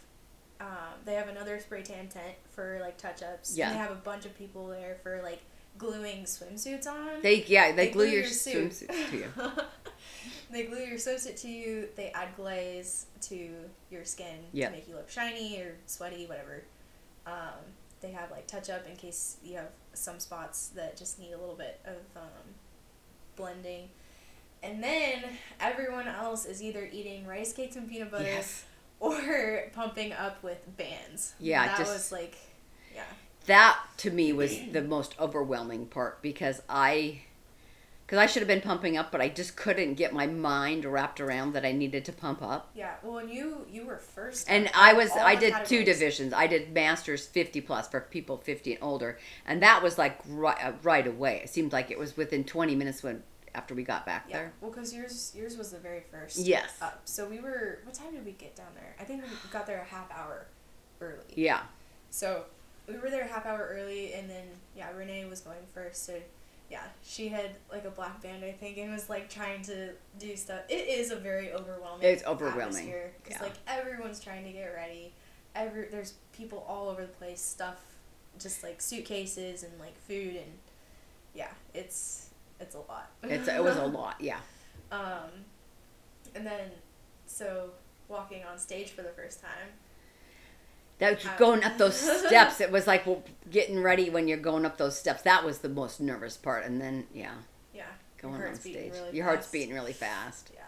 um, they have another spray tan tent for like touch ups. Yeah. And they have a bunch of people there for like gluing swimsuits on. They yeah they, they glue, glue, your, your swimsuits to you. (laughs) they glue your swimsuit to you. They add glaze to your skin Yep. to make you look shiny or sweaty, whatever. Um, they have like touch up in case you have some spots that just need a little bit of um, blending. And then everyone else is either eating rice cakes and peanut butter Yes. or (laughs) pumping up with bands. Yeah, that just- was like, yeah, That to me was the most overwhelming part because I because I should have been pumping up, but I just couldn't get my mind wrapped around that I needed to pump up. yeah. Well, and you you were first, And I was I did two divisions. I did masters 50 plus for people 50 and older, and that was like right, uh, right away. It seemed like it was within 20 minutes when after we got back Yeah, there. well, because yours yours was the very first. Yes. Up. So we were. What time did we get down there? I think we got there a half hour early. Yeah. So we were there a half hour early, and then yeah, Rene was going first. So yeah, she had like a black band, I think, and was like trying to do stuff. It is a very overwhelming. It's overwhelming, because yeah. like everyone's trying to get ready. Every there's people all over the place, stuff, just like suitcases and like food and yeah, it's it's a lot. It's it was a (laughs) lot. Yeah. Um, and then, so walking on stage for the first time. That was going up those (laughs) steps. It was like well, getting ready when you're going up those steps. That was the most nervous part, and then yeah, Yeah. going on stage. really Your heart's fast. beating really fast. Yeah.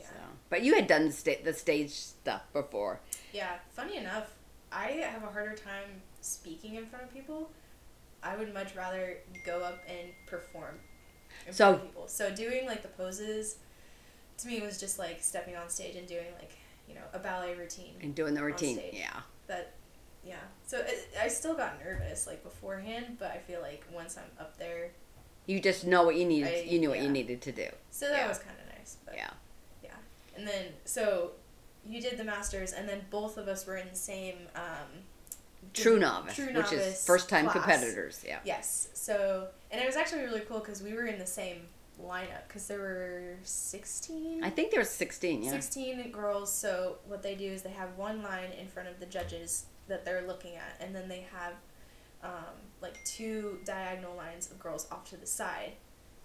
Yeah. So, but you had done the, sta- the stage stuff before. Yeah. Funny enough, I have a harder time speaking in front of people. I would much rather go up and perform in So- front of people. So doing like the poses, to me was just like stepping on stage and doing like you know a ballet routine. And doing the routine, yeah. that yeah so it, i still got nervous like beforehand but i feel like once i'm up there You just know what you needed. I- you knew what you needed to do. so that Yeah. was kind of nice but Yeah. Yeah. And then so you did the masters and then both of us were in the same um True novice, true which is novice first time competitors. Yeah. yes so and it was actually really cool because we were in the same lineup because there were 16 I think there's 16. Yeah. 16 girls so what they do is they have one line in front of the judges that they're looking at and then they have um, like two diagonal lines of girls off to the side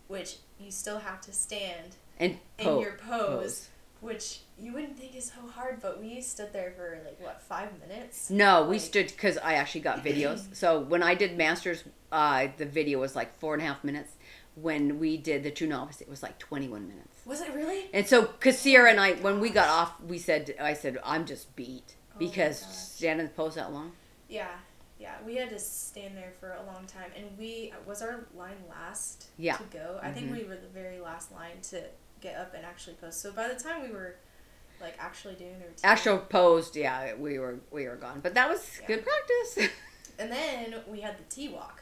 which you still have to stand And in po- your pose, which you wouldn't think is so hard but we stood there for like what five minutes No, we Like- stood because I actually got (clears throat) videos. so when I did masters, uh, the video was like four and a half minutes. When we did the true novice, it was like 21 minutes. was it really And so, cause Sierra and I, when we got off, we said, I said, I'm just beat Oh because standing in the pose that long. yeah yeah we had to stand there for a long time and we was our line last Yeah. to go i think Mhm. we were the very last line to get up and actually post. so by the time we were like actually doing the routine Actual posed, yeah, we were we were gone, but that was Yeah. good practice. (laughs) and then we had the t-walk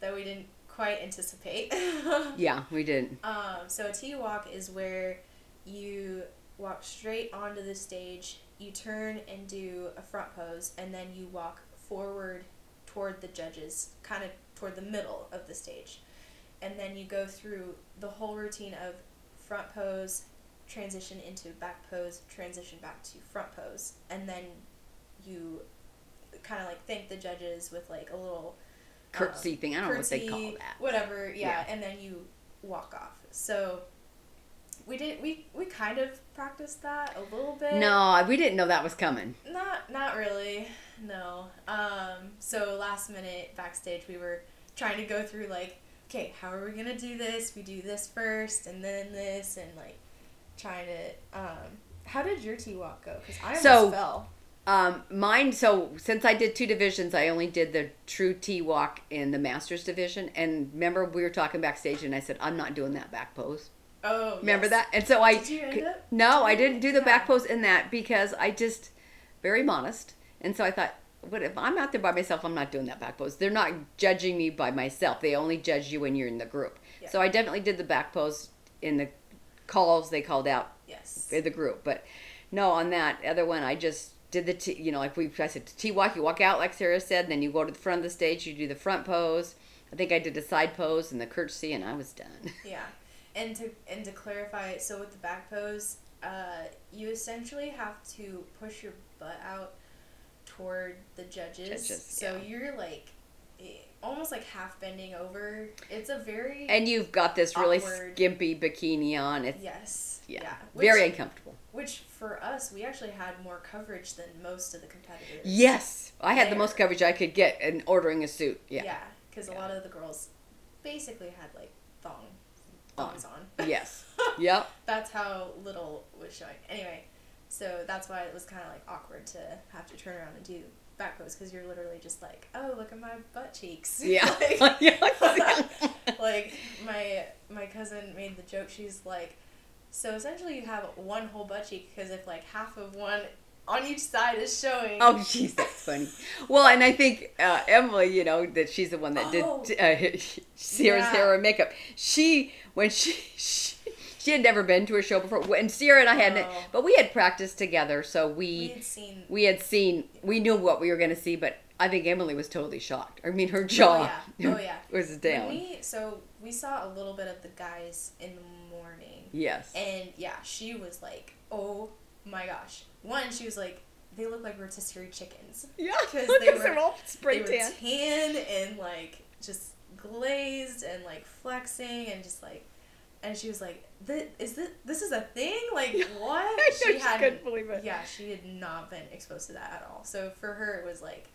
that we didn't quite anticipate (laughs) yeah, we did. Um, so a T walk is where you walk straight onto the stage, you turn and do a front pose, and then you walk forward toward the judges, kind of toward the middle of the stage. And then you go through the whole routine of front pose, transition into back pose, transition back to front pose, and then you kind of like thank the judges with like a little Curtsy thing. I don't know what they call that. Whatever, yeah, Yeah. and then you walk off. So we did we we kind of practiced that a little bit. No, we didn't know that was coming. Not not really. No. Um so last minute backstage we were trying to go through like okay, how are we going to do this? We do this first and then this and like trying to um how did your T walk go? Cuz I almost So- fell. Um, mine. So since I did two divisions, I only did the true T walk in the masters division. And remember, we were talking backstage, and I said I'm not doing that back pose. Oh, Remember yes. that? And so I Did you end up no, I didn't do the back pose in that because I just very modest. And so I thought, what if I'm out there by myself? I'm not doing that back pose. They're not judging me by myself. They only judge you when you're in the group. Yeah. So I definitely did the back pose in the calls they called out Yes. the group. But no, on that other one, I just did the T, you know, like we I said, T walk. You walk out like Sierra said, then you go to the front of the stage. You do the front pose. I think I did the side pose and the curtsy, and I was done. (laughs) Yeah, and to and to clarify, so with the back pose, uh, you essentially have to push your butt out toward the judges. Judges, so yeah. you're like almost like half bending over. It's a very and you've got this really awkward, skimpy bikini on. It's yes, yeah, yeah. Which, very uncomfortable. Which for us, we actually had more coverage than most of the competitors. Yes, I had there. the most coverage I could get in ordering a suit. Yeah, yeah, because yeah. a lot of the girls basically had like thong thongs on. Yes. (laughs) yep. That's how little was showing. Anyway, so that's why it was kind of like awkward to have to turn around and do back pose because you're literally just like, oh, look at my butt cheeks. Yeah. (laughs) like, (laughs) like my my cousin made the joke. She's like, so essentially you have one whole butt cheek because if like half of one on each side is showing. Oh, jeez, that's funny. well, and I think uh, Emily, you know, that she's the one that oh, did uh, (laughs) Sierra's yeah. hair and makeup. She when she, she (laughs) she had never been to a show before, and Sierra and I hadn't, oh. but we had practiced together, so we we had seen we had seen we knew what we were going to see, but I think Emily was totally shocked. I mean, her jaw oh, yeah. Oh, (laughs) yeah. was down. We, so we saw a little bit of the guys in the morning. Yes. And yeah, she was like, "Oh my gosh!" One, she was like, "They look like rotisserie chickens." Yeah, (laughs) because they were all spray they tan. Were tan and like just glazed and like flexing and just like and she was like, "This is this this is a thing? Like what?" (laughs) she had couldn't believe it. Yeah, she had not been exposed to that at all. So for her, it was like,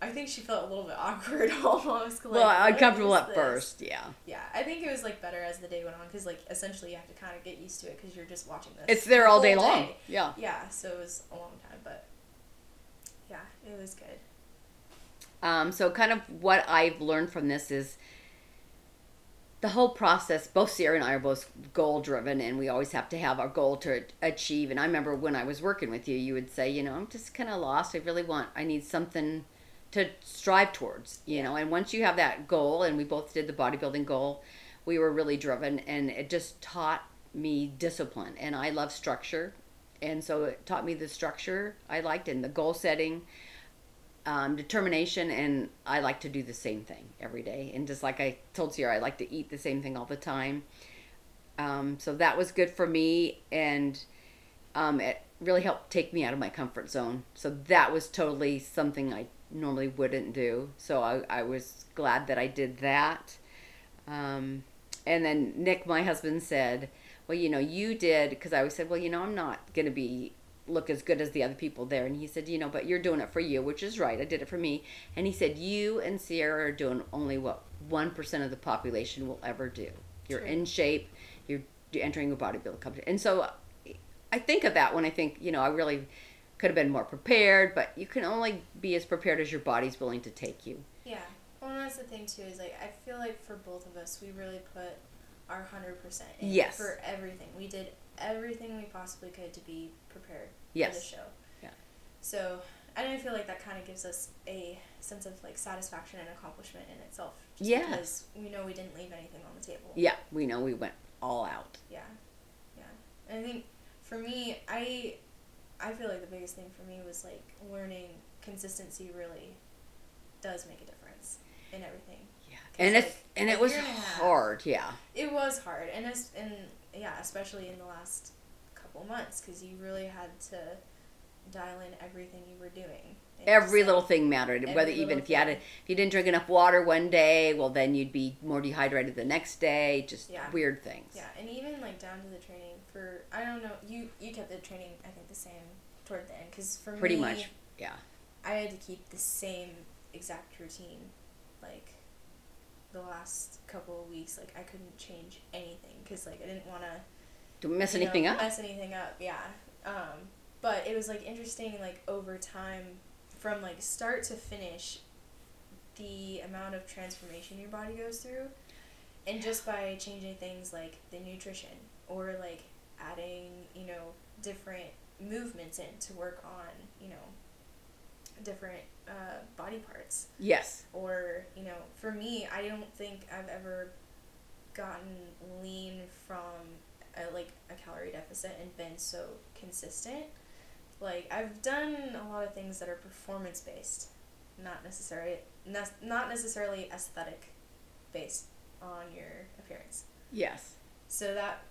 I think she felt a little bit (laughs) awkward (laughs) almost. Like, well, uncomfortable at this? first, yeah. Yeah, I think it was like better as the day went on because like essentially you have to kind of get used to it because you're just watching this. It's there all day, day long. Yeah. Yeah, so it was a long time, but yeah, it was good. Um, so kind of what I've learned from this is the whole process, both Sierra and I are both goal driven, and we always have to have our goal to achieve. And I remember when I was working with you, you would say, you know, I'm just kind of lost. I really want, I need something to strive towards, you know. And once you have that goal, and we both did the bodybuilding goal, we were really driven, and it just taught me discipline. And I love structure, and so it taught me the structure I liked and the goal setting um, determination, and I like to do the same thing every day. And just like I told Sierra, I like to eat the same thing all the time. Um, so that was good for me, and um, it really helped take me out of my comfort zone. So that was totally something I normally wouldn't do. So I, I was glad that I did that. Um, and then Nick, my husband, said, Well, you know, you did, because I always said, Well, you know, I'm not going to be look as good as the other people there. And he said, you know, but you're doing it for you, which is right. I did it for me. And he said, you and Sierra are doing only what 1% of the population will ever do. You're True. in shape, you're entering a bodybuilding competition. And so I think of that when I think, you know, I really could have been more prepared, but you can only be as prepared as your body's willing to take you. Yeah. Well, that's the thing too is like I feel like for both of us, we really put our hundred percent in yes. for everything. We did everything we possibly could to be prepared yes. for the show. Yeah. So and I feel like that kind of gives us a sense of like satisfaction and accomplishment in itself. Yeah. Because we know we didn't leave anything on the table. Yeah, we know we went all out. Yeah, yeah. And I think for me, I I feel like the biggest thing for me was like learning consistency really does make a difference in everything. Yeah, and like, it and it was hard. Yeah, it was hard, and it's and yeah, especially in the last couple months because you really had to dial in everything you were doing. Every little thing mattered. Whether even if you had a, if you didn't drink enough water one day, well then you'd be more dehydrated the next day. Just yeah. weird things. Yeah, and even like down to the training for I don't know you you kept the training I think the same toward the end because for pretty me, much yeah I had to keep the same exact routine like the last couple of weeks like I couldn't change anything because like I didn't want to don't mess anything know, up. Mess anything up, yeah. Um, but it was like interesting, like over time, from like start to finish, the amount of transformation your body goes through, and just by changing things like the nutrition or like adding, you know, different movements in to work on, you know, different uh, body parts. Yes. Or you know, for me, I don't think I've ever gotten lean from a, like a calorie deficit and been so consistent. Like I've done a lot of things that are performance based, not necessarily not necessarily aesthetic based on your appearance. Yes. So that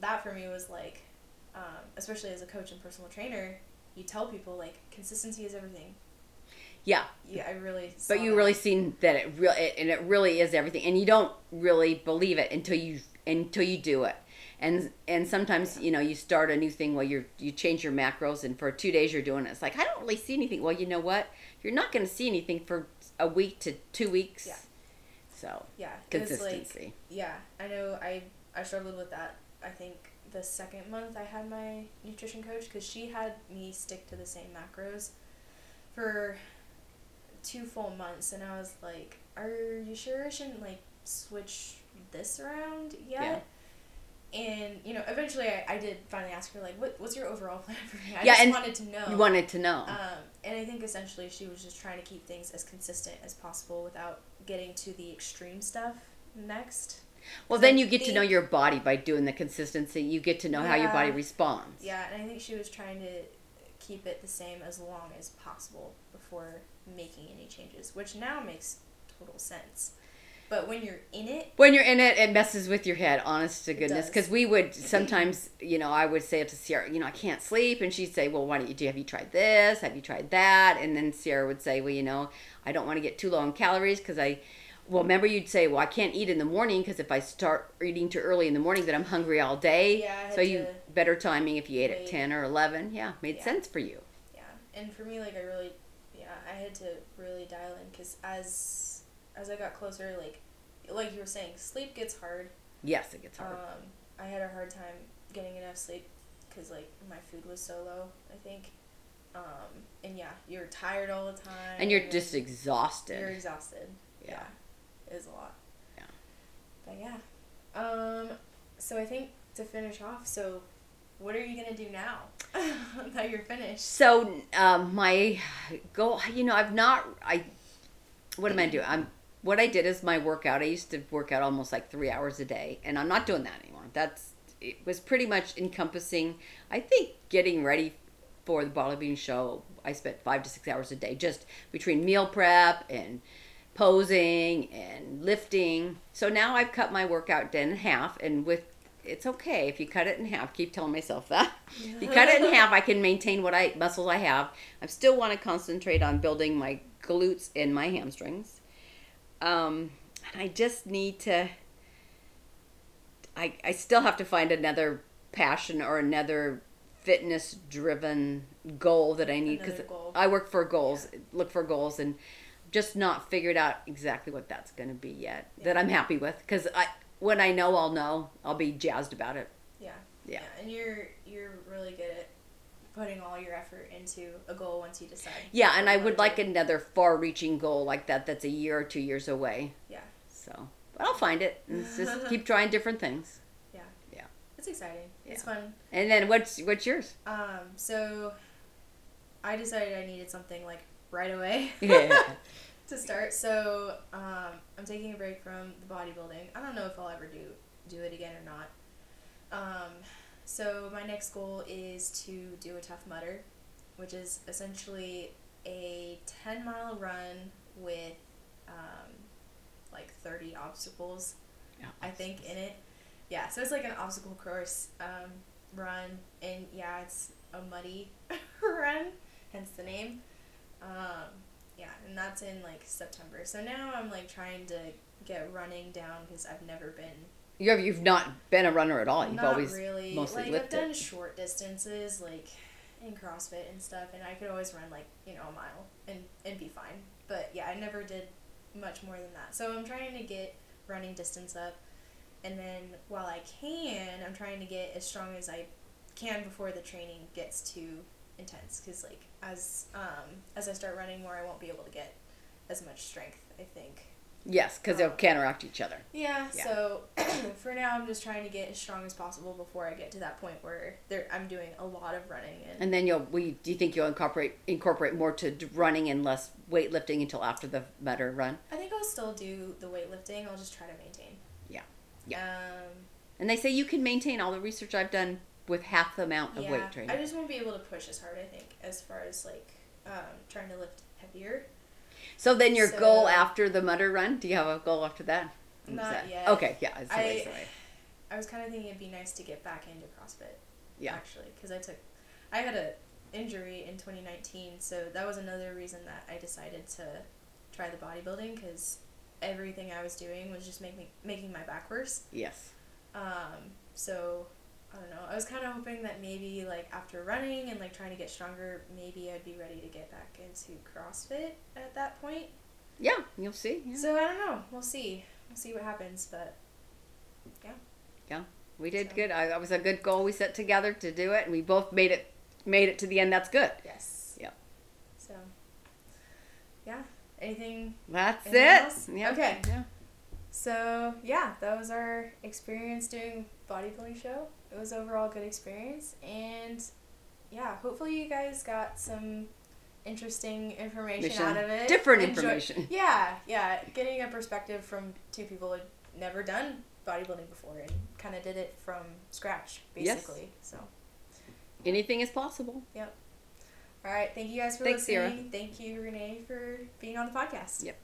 that for me was like, um, especially as a coach and personal trainer, you tell people like consistency is everything. Yeah. Yeah, I really. But you that. really seen that it real it, and it really is everything, and you don't really believe it until you until you do it. And and sometimes you know you start a new thing while you're you change your macros, and for two days you're doing it. It's like I don't really see anything. Well, you know what? You're not going to see anything for a week to two weeks. Yeah. So Yeah, consistency. Like, yeah, I know. I I struggled with that. I think the second month I had my nutrition coach because she had me stick to the same macros for two full months, and I was like, "Are you sure I shouldn't like switch this around yet?" And you know, eventually I, I did finally ask her like, "What what's your overall (laughs) plan for me?" I Yeah, just wanted to know. you wanted to know. Um, and I think essentially she was just trying to keep things as consistent as possible without getting to the extreme stuff next. Well, then I you get to know your body by doing the consistency. You get to know how your body responds. Yeah, and I think she was trying to keep it the same as long as possible before making any changes, which now makes total sense. But when you're in it, When you're in it, it messes with your head, honest to goodness. Because we would sometimes, you know, I would say it to Sierra, you know, I can't sleep. And she'd say, well, why don't you do, have you tried this? Have you tried that? And then Sierra would say, well, you know, I don't want to get too low in calories because I, well, remember you'd say, well, I can't eat in the morning because if I start eating too early in the morning, then I'm hungry all day. Yeah, so you, better timing if you ate at 10 or 11. Yeah, made Yeah. sense for you. yeah. And for me, like I really, yeah, I had to really dial in because as as I got closer, like like you were saying, sleep gets hard. Yes, it gets hard. Um, I had a hard time getting enough sleep because like my food was so low. I think, um, and yeah, you're tired all the time, and you're just exhausted. you're exhausted. Yeah. yeah, is a lot. Yeah. But yeah, um, so I think to finish off, so what are you gonna do now (laughs) that you're finished? So um, my goal, you know, I've not. I what am I doing? I'm what I did is my workout. I used to work out almost like three hours a day, and I'm not doing that anymore. That's it was pretty much encompassing. I think getting ready for the bodybuilding show. I spent five to six hours a day just between meal prep and posing and lifting. So now I've cut my workout down in half, and with it's okay if you cut it in half. Keep telling myself (laughs) that. If you cut it in half, I can maintain what I muscles I have. I still want to concentrate on building my glutes and my hamstrings. Um, and I just need to. I I still have to find another passion or another fitness driven goal that I need because I work for goals, look for goals, and just not figured out exactly what that's going to be yet. That I'm happy with because I when I know I'll know I'll be jazzed about it. Yeah. Yeah. And you're you're really good at putting all your effort into a goal once you decide. Yeah, and I would like another far-reaching goal like that. That's a year or two years away. Yeah. So, but I'll find it. And it's just (laughs) keep trying different things. Yeah. Yeah. It's exciting. It's fun. And then what's what's yours? Um, so I decided I needed something like right away (laughs) (laughs) Yeah. to start. So um, I'm taking a break from the bodybuilding. I don't know if I'll ever do do it again or not. Um, so my next goal is to do a Tough Mudder, which is essentially a ten mile run with um, like thirty obstacles. yeah, I think in it. Yeah, so it's like an obstacle course um, run, and yeah, it's a muddy (laughs) run, hence the name. Um, yeah, and that's in like September. So now I'm like trying to get running down because I've never been. You have, you've not been a runner at all. You've not always really mostly like I've lifted. done short distances like in CrossFit and stuff, and I could always run like you know a mile and and be fine. But yeah, I never did much more than that. So I'm trying to get running distance up, and then while I can, I'm trying to get as strong as I can before the training gets too intense. Because like as um as I start running more, I won't be able to get as much strength. I think. Yes, because they'll Um, counteract each other. Yeah, Yeah. so (clears throat) for now I'm just trying to get as strong as possible before I get to that point where there I'm doing a lot of running and, And then you'll. We do you think you'll incorporate incorporate more to running and less weightlifting until after the better run? I think I'll still do the weightlifting. I'll just try to maintain. Yeah. Yeah. Um And they say you can maintain all the research I've done with half the amount of yeah, weight training. I just won't be able to push as hard, I think, as far as like um, trying to lift heavier. So then your So- goal after the Mudder run? Do you have a goal after that? What Not that? yet. Okay, yeah. It's I- I, I was kind of thinking it'd be nice to get back into CrossFit. Yeah. Actually, because I took, I had a injury in 2019, so that was another reason that I decided to try the bodybuilding because everything I was doing was just making making my back worse. Yes. Um, so I don't know. I was kind of hoping that maybe like after running and like trying to get stronger, maybe I'd be ready to get back into CrossFit at that point. Yeah, you'll see. Yeah. So I don't know. We'll see. We'll see what happens, but yeah. Yeah, we did so. good. I, that was a good goal we set together to do it, and we both made it made it to the end. That's good. Yes. Yep. So. Yeah. Anything? That's anything it. Yeah. Okay. Yeah. So yeah, that was our experience doing bodybuilding show. It was overall a good experience, and yeah, hopefully you guys got some interesting information Mission. out of it. Different Enjoy- information. (laughs) Yeah, yeah, getting a perspective from two people who'd never done bodybuilding before and kind of did it from scratch, basically. Yes. So anything is possible. Yep. All right. Thank you guys for Thanks, listening. Sierra. Thank you, Rene, for being on the podcast. Yep.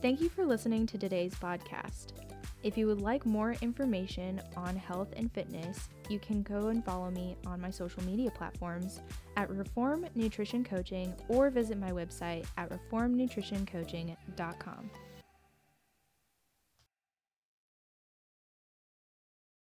Thank you for listening to today's podcast. If you would like more information on health and fitness, you can go and follow me on my social media platforms at Reform Nutrition Coaching or visit my website at reformnutritioncoaching.com.